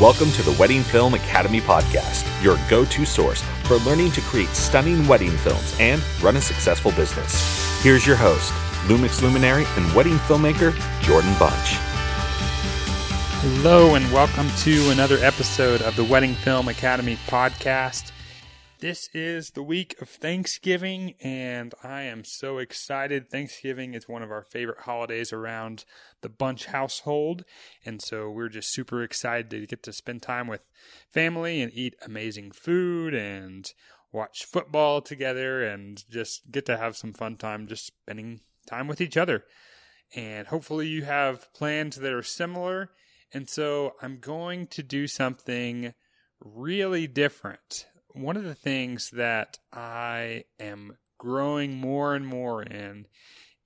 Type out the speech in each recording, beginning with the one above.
Welcome to the Wedding Film Academy Podcast, your go to source for learning to create stunning wedding films and run a successful business. Here's your host, Lumix luminary and wedding filmmaker Jordan Bunch. Hello, and welcome to another episode of the Wedding Film Academy podcast. This is the week of Thanksgiving, and I am so excited. Thanksgiving is one of our favorite holidays around the Bunch household, and so we're just super excited to get to spend time with family and eat amazing food and watch football together and just get to have some fun time just spending time with each other. And hopefully, you have plans that are similar. And so, I'm going to do something really different one of the things that I am growing more and more in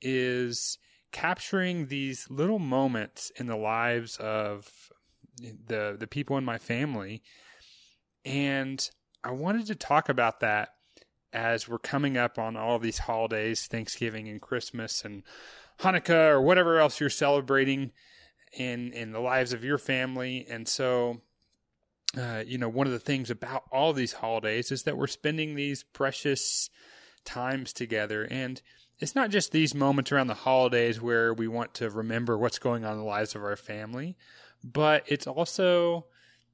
is capturing these little moments in the lives of the the people in my family and I wanted to talk about that as we're coming up on all these holidays, Thanksgiving and Christmas and Hanukkah or whatever else you're celebrating in in the lives of your family. And so uh, you know, one of the things about all these holidays is that we're spending these precious times together. And it's not just these moments around the holidays where we want to remember what's going on in the lives of our family, but it's also,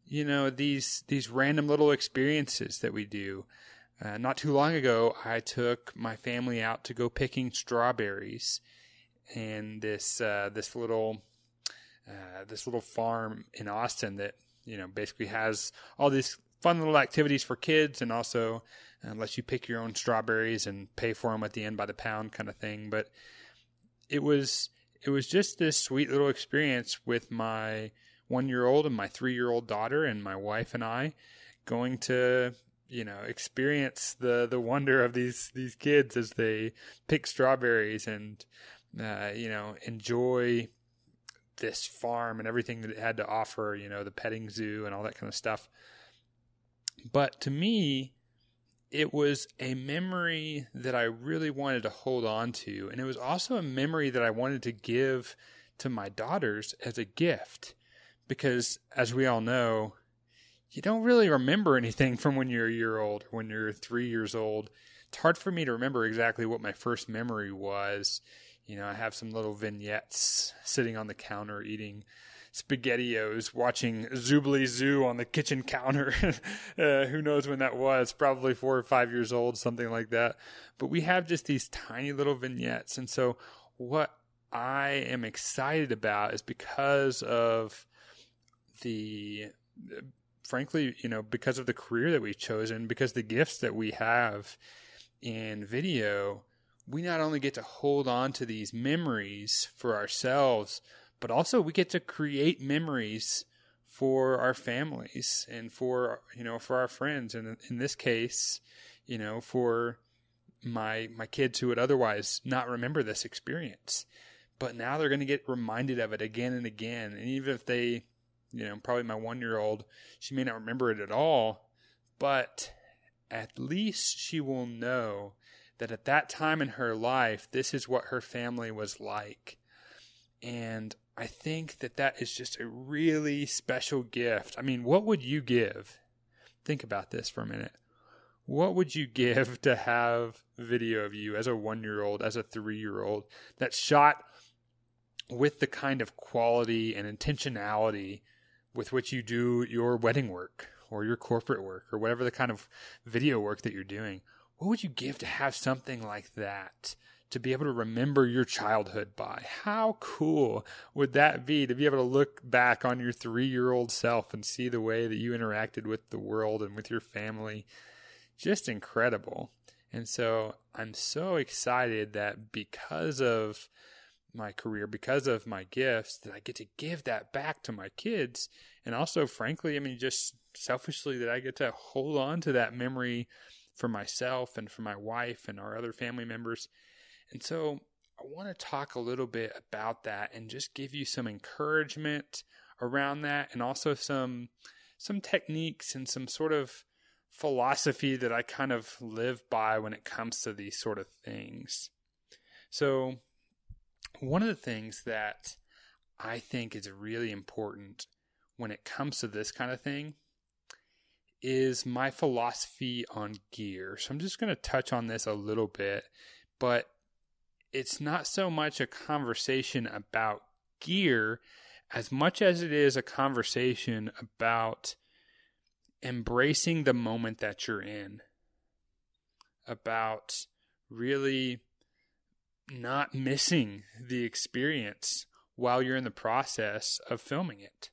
you know, these these random little experiences that we do. Uh, not too long ago, I took my family out to go picking strawberries, and this uh, this little uh, this little farm in Austin that you know basically has all these fun little activities for kids and also uh, lets you pick your own strawberries and pay for them at the end by the pound kind of thing. But it was it was just this sweet little experience with my one year old and my three year old daughter and my wife and I going to you know experience the the wonder of these these kids as they pick strawberries and uh, you know enjoy this farm and everything that it had to offer, you know, the petting zoo and all that kind of stuff. But to me, it was a memory that I really wanted to hold on to. And it was also a memory that I wanted to give to my daughters as a gift. Because as we all know, you don't really remember anything from when you're a year old or when you're three years old. It's hard for me to remember exactly what my first memory was. You know, I have some little vignettes sitting on the counter eating spaghettios, watching Zoobilee Zoo on the kitchen counter. uh, who knows when that was? Probably four or five years old, something like that. But we have just these tiny little vignettes. And so, what I am excited about is because of the, frankly, you know, because of the career that we've chosen, because the gifts that we have in video we not only get to hold on to these memories for ourselves, but also we get to create memories for our families and for you know for our friends. And in this case you know for my my kids who would otherwise not remember this experience. But now they're going to get reminded of it again and again. And even if they you know probably my 1 year old she may not remember it at all but at least she will know that at that time in her life, this is what her family was like. And I think that that is just a really special gift. I mean, what would you give? Think about this for a minute. What would you give to have video of you as a one year old, as a three year old, that's shot with the kind of quality and intentionality with which you do your wedding work or your corporate work or whatever the kind of video work that you're doing? What would you give to have something like that to be able to remember your childhood by? How cool would that be to be able to look back on your three year old self and see the way that you interacted with the world and with your family? Just incredible. And so I'm so excited that because of my career, because of my gifts, that I get to give that back to my kids. And also, frankly, I mean, just selfishly, that I get to hold on to that memory for myself and for my wife and our other family members. And so I want to talk a little bit about that and just give you some encouragement around that and also some some techniques and some sort of philosophy that I kind of live by when it comes to these sort of things. So one of the things that I think is really important when it comes to this kind of thing is my philosophy on gear. So I'm just going to touch on this a little bit, but it's not so much a conversation about gear as much as it is a conversation about embracing the moment that you're in, about really not missing the experience while you're in the process of filming it.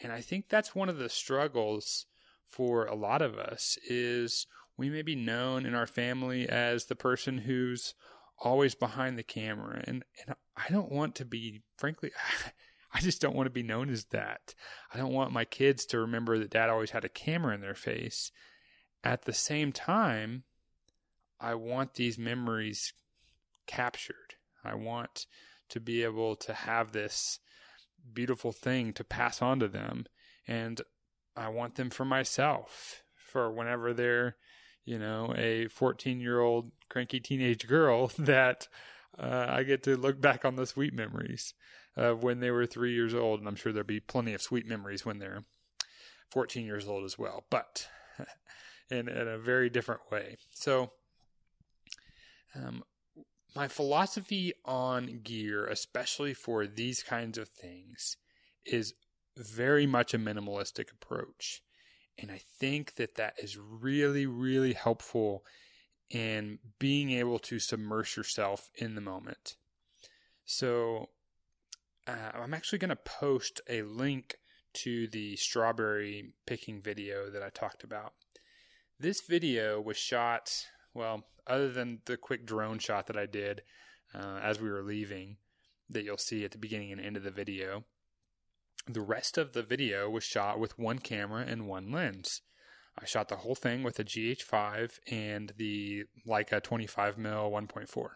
And I think that's one of the struggles for a lot of us is we may be known in our family as the person who's always behind the camera and and I don't want to be frankly I just don't want to be known as that. I don't want my kids to remember that dad always had a camera in their face. At the same time, I want these memories captured. I want to be able to have this beautiful thing to pass on to them. And I want them for myself for whenever they're, you know, a 14 year old cranky teenage girl that uh, I get to look back on the sweet memories of when they were three years old. And I'm sure there'll be plenty of sweet memories when they're 14 years old as well, but in, in a very different way. So, um, my philosophy on gear, especially for these kinds of things, is very much a minimalistic approach. And I think that that is really, really helpful in being able to submerge yourself in the moment. So, uh, I'm actually going to post a link to the strawberry picking video that I talked about. This video was shot, well, other than the quick drone shot that I did uh, as we were leaving, that you'll see at the beginning and end of the video, the rest of the video was shot with one camera and one lens. I shot the whole thing with a GH5 and the Leica 25mm 1.4.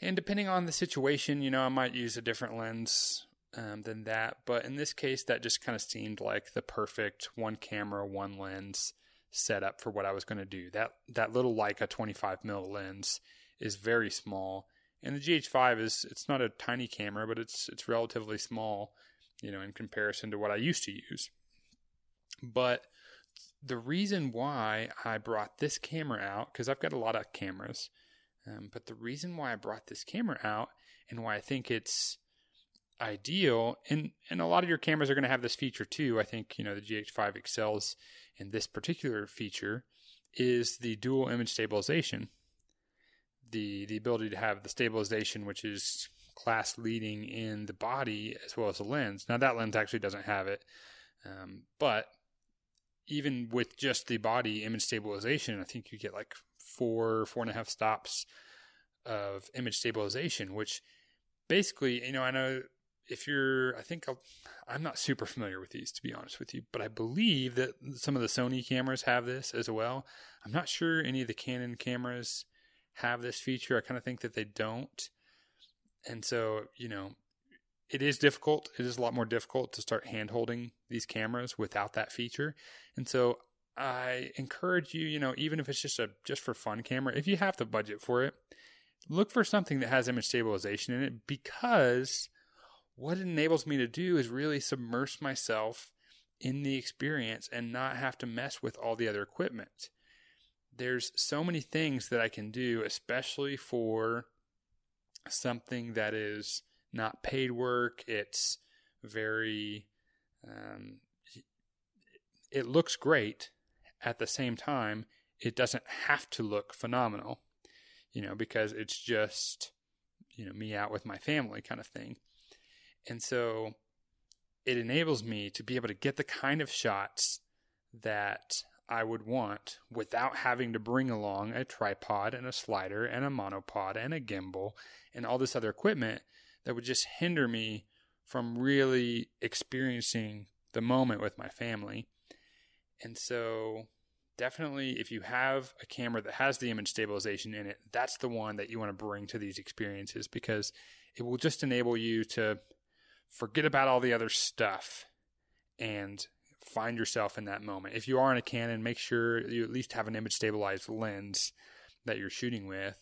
And depending on the situation, you know, I might use a different lens um, than that. But in this case, that just kind of seemed like the perfect one camera, one lens setup for what I was going to do. That that little Leica 25mm lens is very small, and the GH5 is it's not a tiny camera, but it's it's relatively small, you know, in comparison to what I used to use. But the reason why I brought this camera out, because I've got a lot of cameras, um, but the reason why I brought this camera out and why I think it's ideal, and and a lot of your cameras are going to have this feature too. I think you know the GH5 excels in this particular feature is the dual image stabilization. The the ability to have the stabilization, which is class leading in the body as well as the lens. Now that lens actually doesn't have it, um, but even with just the body image stabilization, I think you get like four, four and a half stops of image stabilization, which basically, you know, I know if you're, I think i am not super familiar with these to be honest with you, but I believe that some of the Sony cameras have this as well. I'm not sure any of the Canon cameras have this feature. I kind of think that they don't. And so, you know, it is difficult. It is a lot more difficult to start hand holding these cameras without that feature. And so I encourage you, you know, even if it's just a just for fun camera, if you have the budget for it, look for something that has image stabilization in it because what it enables me to do is really submerge myself in the experience and not have to mess with all the other equipment. There's so many things that I can do, especially for something that is not paid work. It's very, um, it looks great. At the same time, it doesn't have to look phenomenal, you know, because it's just, you know, me out with my family kind of thing. And so it enables me to be able to get the kind of shots that I would want without having to bring along a tripod and a slider and a monopod and a gimbal and all this other equipment that would just hinder me from really experiencing the moment with my family. And so, definitely, if you have a camera that has the image stabilization in it, that's the one that you want to bring to these experiences because it will just enable you to forget about all the other stuff and find yourself in that moment. If you are in a Canon, make sure you at least have an image stabilized lens that you're shooting with.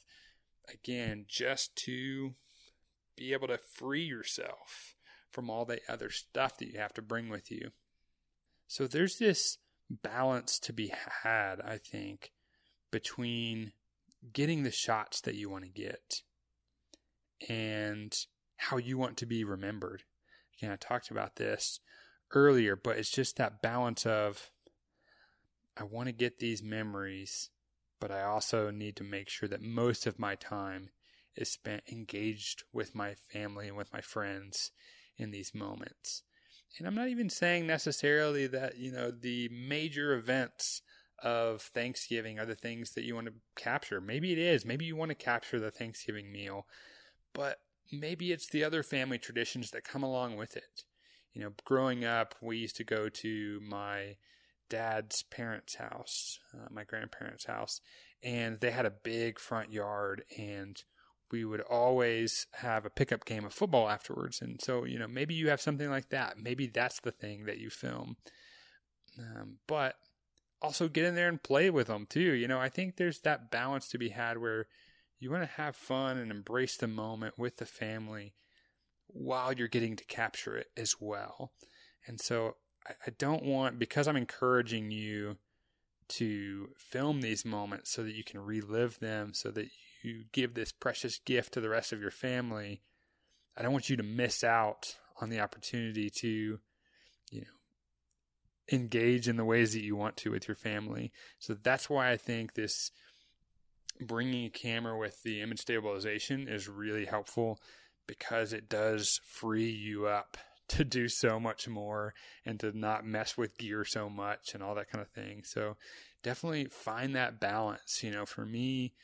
Again, just to be able to free yourself from all the other stuff that you have to bring with you. So there's this balance to be had, I think, between getting the shots that you want to get and how you want to be remembered. Again, I talked about this earlier, but it's just that balance of I want to get these memories, but I also need to make sure that most of my time is spent engaged with my family and with my friends in these moments. And I'm not even saying necessarily that, you know, the major events of Thanksgiving are the things that you want to capture. Maybe it is. Maybe you want to capture the Thanksgiving meal, but maybe it's the other family traditions that come along with it. You know, growing up, we used to go to my dad's parents' house, uh, my grandparents' house, and they had a big front yard and we would always have a pickup game of football afterwards. And so, you know, maybe you have something like that. Maybe that's the thing that you film. Um, but also get in there and play with them too. You know, I think there's that balance to be had where you want to have fun and embrace the moment with the family while you're getting to capture it as well. And so I, I don't want, because I'm encouraging you to film these moments so that you can relive them, so that you give this precious gift to the rest of your family. I don't want you to miss out on the opportunity to, you know, engage in the ways that you want to with your family. So that's why I think this bringing a camera with the image stabilization is really helpful because it does free you up to do so much more and to not mess with gear so much and all that kind of thing. So definitely find that balance. You know, for me,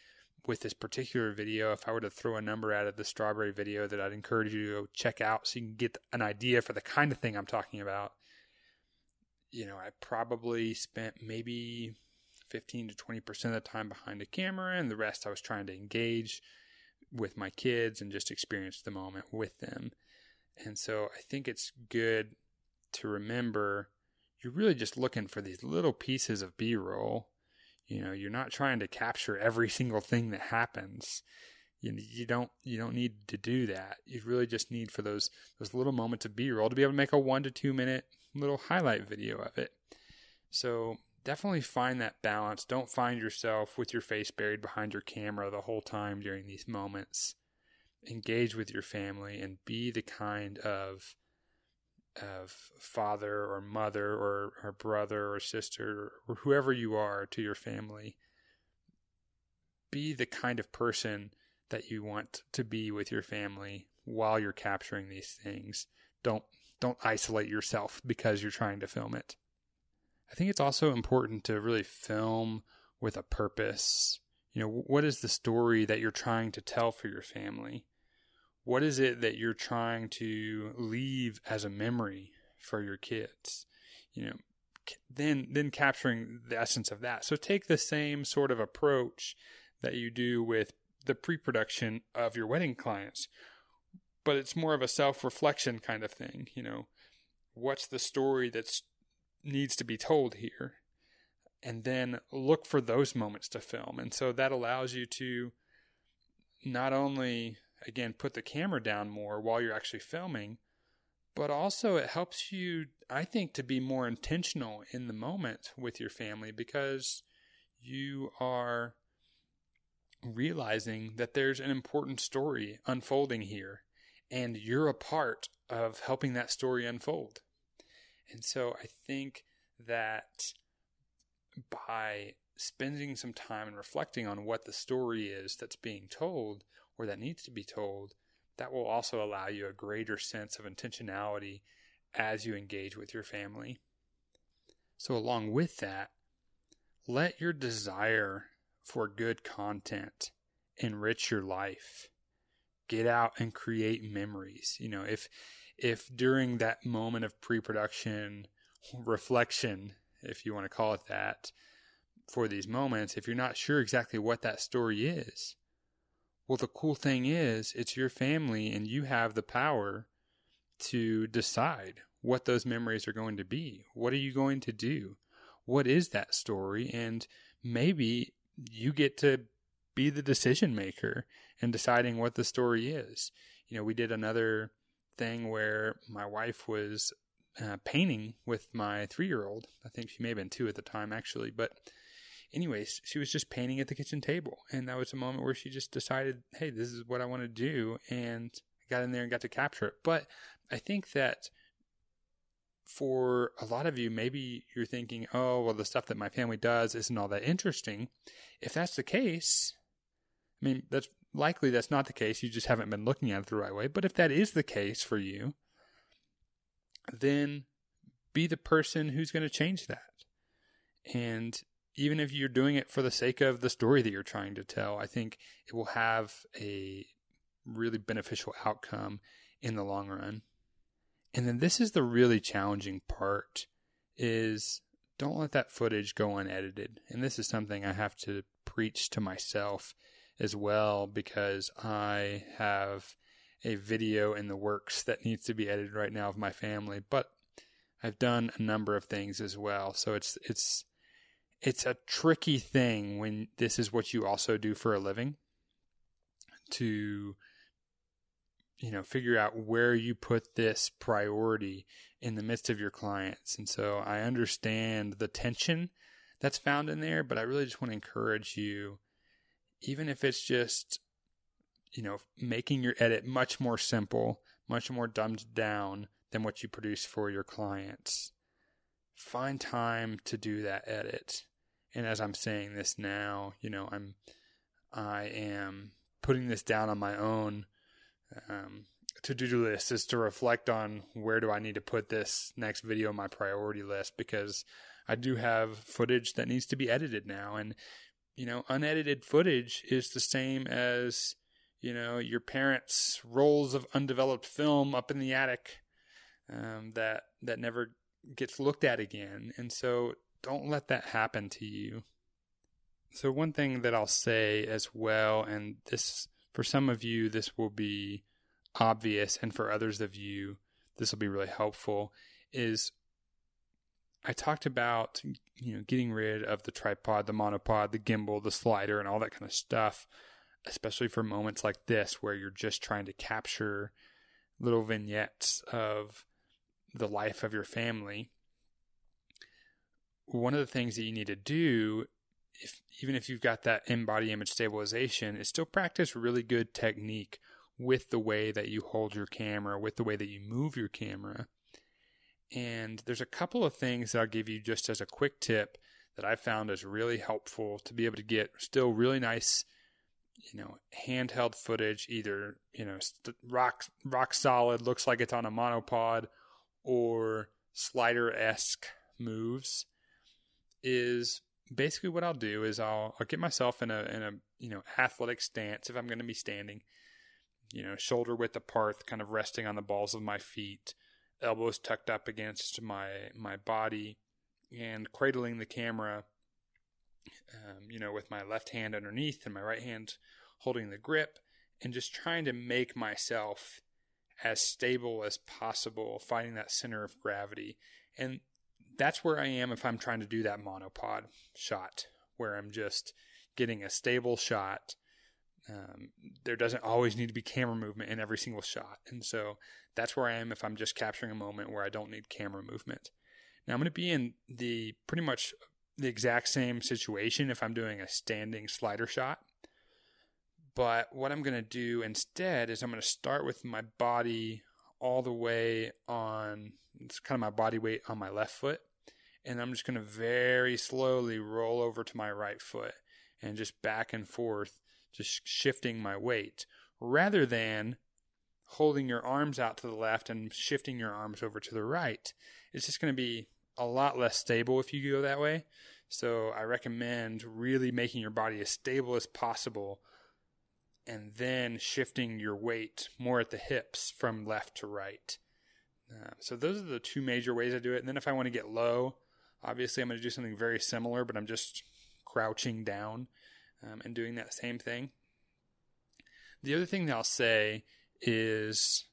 with this particular video, if I were to throw a number out of the strawberry video that I'd encourage you to go check out so you can get an idea for the kind of thing I'm talking about. You know, I probably spent maybe 15 to 20% of the time behind the camera, and the rest I was trying to engage with my kids and just experience the moment with them. And so I think it's good to remember you're really just looking for these little pieces of B roll. You know, you're not trying to capture every single thing that happens. You, you don't you don't need to do that. You really just need for those those little moments of B roll to be able to make a one to two minute little highlight video of it. So definitely find that balance. Don't find yourself with your face buried behind your camera the whole time during these moments. Engage with your family and be the kind of of father or mother or, or brother or sister or whoever you are to your family. Be the kind of person that you want to be with your family while you're capturing these things. Don't don't isolate yourself because you're trying to film it. I think it's also important to really film with a purpose. You know, what is the story that you're trying to tell for your family? What is it that you're trying to leave as a memory for your kids? You know, then then capturing the essence of that. So take the same sort of approach that you do with the pre-production of your wedding clients, but it's more of a self-reflection kind of thing. You know, what's the story that's needs to be told here and then look for those moments to film. And so that allows you to not only again put the camera down more while you're actually filming but also it helps you i think to be more intentional in the moment with your family because you are realizing that there's an important story unfolding here and you're a part of helping that story unfold and so I think that by spending some time and reflecting on what the story is that's being told or that needs to be told, that will also allow you a greater sense of intentionality as you engage with your family. So, along with that, let your desire for good content enrich your life. Get out and create memories. You know, if if during that moment of pre-production reflection, if you want to call it that, for these moments, if you're not sure exactly what that story is, well, the cool thing is it's your family and you have the power to decide what those memories are going to be. What are you going to do? What is that story? And maybe you get to be the decision maker in deciding what the story is you know, we did another thing where my wife was uh, painting with my three year old. I think she may have been two at the time, actually. But, anyways, she was just painting at the kitchen table. And that was a moment where she just decided, hey, this is what I want to do. And I got in there and got to capture it. But I think that for a lot of you, maybe you're thinking, oh, well, the stuff that my family does isn't all that interesting. If that's the case, I mean, that's likely that's not the case. You just haven't been looking at it the right way. But if that is the case for you, then be the person who's going to change that. And even if you're doing it for the sake of the story that you're trying to tell, I think it will have a really beneficial outcome in the long run. And then this is the really challenging part is don't let that footage go unedited. And this is something I have to preach to myself as well because I have a video in the works that needs to be edited right now of my family, but I've done a number of things as well. So it's it's it's a tricky thing when this is what you also do for a living to you know figure out where you put this priority in the midst of your clients. And so I understand the tension that's found in there, but I really just want to encourage you even if it's just you know, making your edit much more simple, much more dumbed down than what you produce for your clients. Find time to do that edit. And as I'm saying this now, you know, I'm, I am putting this down on my own um, to do list is to reflect on where do I need to put this next video on my priority list because I do have footage that needs to be edited now. And, you know, unedited footage is the same as you know, your parents' rolls of undeveloped film up in the attic um, that that never gets looked at again. And so, don't let that happen to you. So, one thing that I'll say as well, and this for some of you, this will be obvious, and for others of you, this will be really helpful, is I talked about you know getting rid of the tripod, the monopod, the gimbal, the slider, and all that kind of stuff especially for moments like this where you're just trying to capture little vignettes of the life of your family. One of the things that you need to do, if, even if you've got that in body image stabilization, is still practice really good technique with the way that you hold your camera, with the way that you move your camera. And there's a couple of things that I'll give you just as a quick tip that I found is really helpful to be able to get still really nice you know handheld footage either you know rock rock solid looks like it's on a monopod or slider esque moves is basically what I'll do is I'll I'll get myself in a in a you know athletic stance if I'm going to be standing you know shoulder width apart kind of resting on the balls of my feet elbows tucked up against my my body and cradling the camera um, you know, with my left hand underneath and my right hand holding the grip, and just trying to make myself as stable as possible, finding that center of gravity. And that's where I am if I'm trying to do that monopod shot, where I'm just getting a stable shot. Um, there doesn't always need to be camera movement in every single shot. And so that's where I am if I'm just capturing a moment where I don't need camera movement. Now I'm going to be in the pretty much the exact same situation if I'm doing a standing slider shot. But what I'm going to do instead is I'm going to start with my body all the way on, it's kind of my body weight on my left foot. And I'm just going to very slowly roll over to my right foot and just back and forth, just shifting my weight rather than holding your arms out to the left and shifting your arms over to the right. It's just going to be a lot less stable if you go that way. So I recommend really making your body as stable as possible and then shifting your weight more at the hips from left to right. Uh, so those are the two major ways I do it. And then if I want to get low, obviously I'm going to do something very similar, but I'm just crouching down um, and doing that same thing. The other thing that I'll say is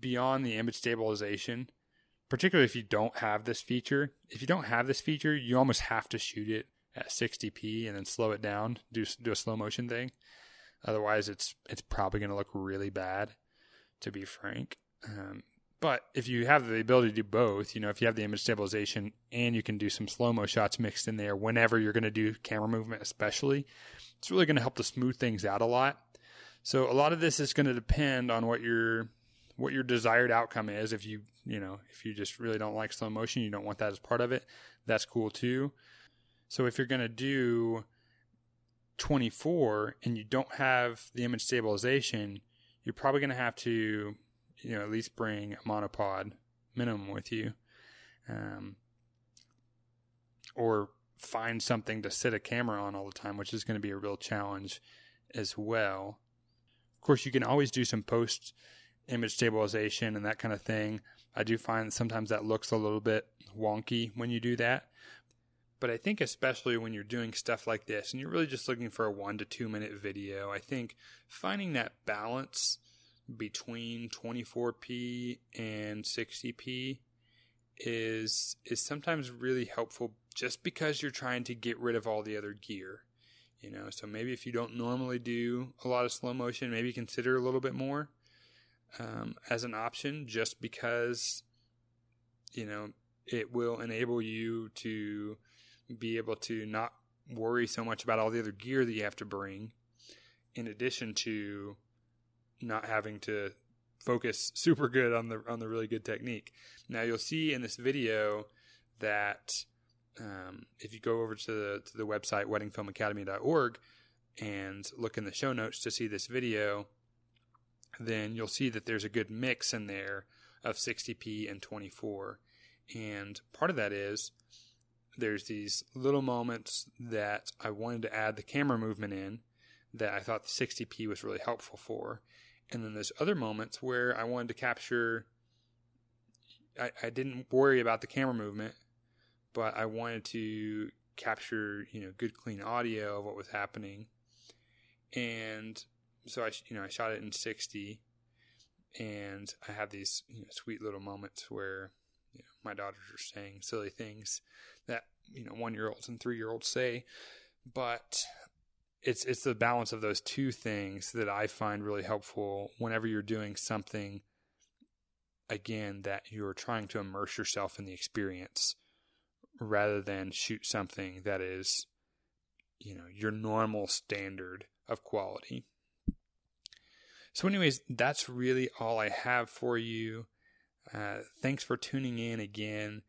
beyond the image stabilization, particularly if you don't have this feature. If you don't have this feature, you almost have to shoot it at 60p and then slow it down, do do a slow motion thing. Otherwise, it's it's probably going to look really bad, to be frank. Um, but if you have the ability to do both, you know, if you have the image stabilization and you can do some slow mo shots mixed in there whenever you're going to do camera movement, especially, it's really going to help to smooth things out a lot. So a lot of this is going to depend on what your what your desired outcome is. If you you know if you just really don't like slow motion, you don't want that as part of it. That's cool too. So if you're going to do 24 and you don't have the image stabilization, you're probably going to have to you know at least bring a monopod minimum with you, um, or find something to sit a camera on all the time, which is going to be a real challenge as well. Of course, you can always do some post image stabilization and that kind of thing. I do find sometimes that looks a little bit wonky when you do that. But I think, especially when you're doing stuff like this and you're really just looking for a one to two minute video, I think finding that balance between 24p and 60p is is sometimes really helpful just because you're trying to get rid of all the other gear you know? So maybe if you don't normally do a lot of slow motion maybe consider a little bit more um, as an option just because you know it will enable you to be able to not worry so much about all the other gear that you have to bring in addition to not having to focus super good on the on the really good technique. Now you'll see in this video that um, if you go over to the to the website weddingfilmacademy.org and look in the show notes to see this video, then you'll see that there's a good mix in there of 60p and 24. And part of that is there's these little moments that I wanted to add the camera movement in that I thought the 60p was really helpful for. And then there's other moments where I wanted to capture, I, I didn't worry about the camera movement, but I wanted to capture, you know, good clean audio of what was happening. And so I, you know, I shot it in 60 and I have these you know, sweet little moments where you know, my daughters are saying silly things that, you know, one year olds and three year olds say. But it's it's the balance of those two things that I find really helpful whenever you're doing something again that you're trying to immerse yourself in the experience rather than shoot something that is you know your normal standard of quality. So anyways, that's really all I have for you. Uh, thanks for tuning in again.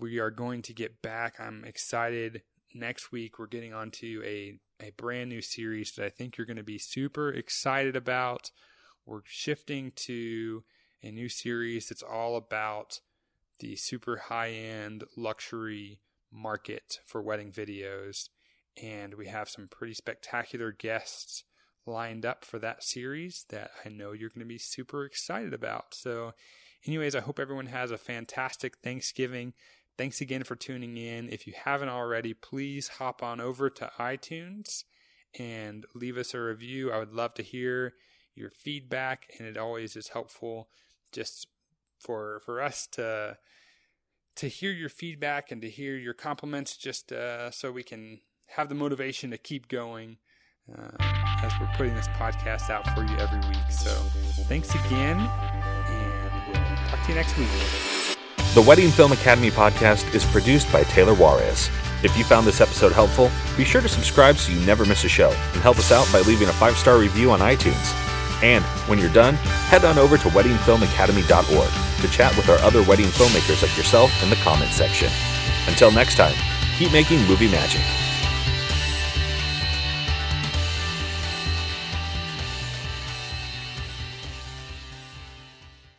We are going to get back. I'm excited. Next week, we're getting onto a a brand new series that I think you're going to be super excited about. We're shifting to a new series that's all about the super high end luxury market for wedding videos. And we have some pretty spectacular guests lined up for that series that I know you're going to be super excited about. So, anyways, I hope everyone has a fantastic Thanksgiving. Thanks again for tuning in. If you haven't already, please hop on over to iTunes and leave us a review. I would love to hear your feedback, and it always is helpful just for for us to to hear your feedback and to hear your compliments, just uh, so we can have the motivation to keep going uh, as we're putting this podcast out for you every week. So, thanks again, and we'll talk to you next week. The Wedding Film Academy podcast is produced by Taylor Juarez. If you found this episode helpful, be sure to subscribe so you never miss a show and help us out by leaving a five star review on iTunes. And when you're done, head on over to weddingfilmacademy.org to chat with our other wedding filmmakers like yourself in the comments section. Until next time, keep making movie magic.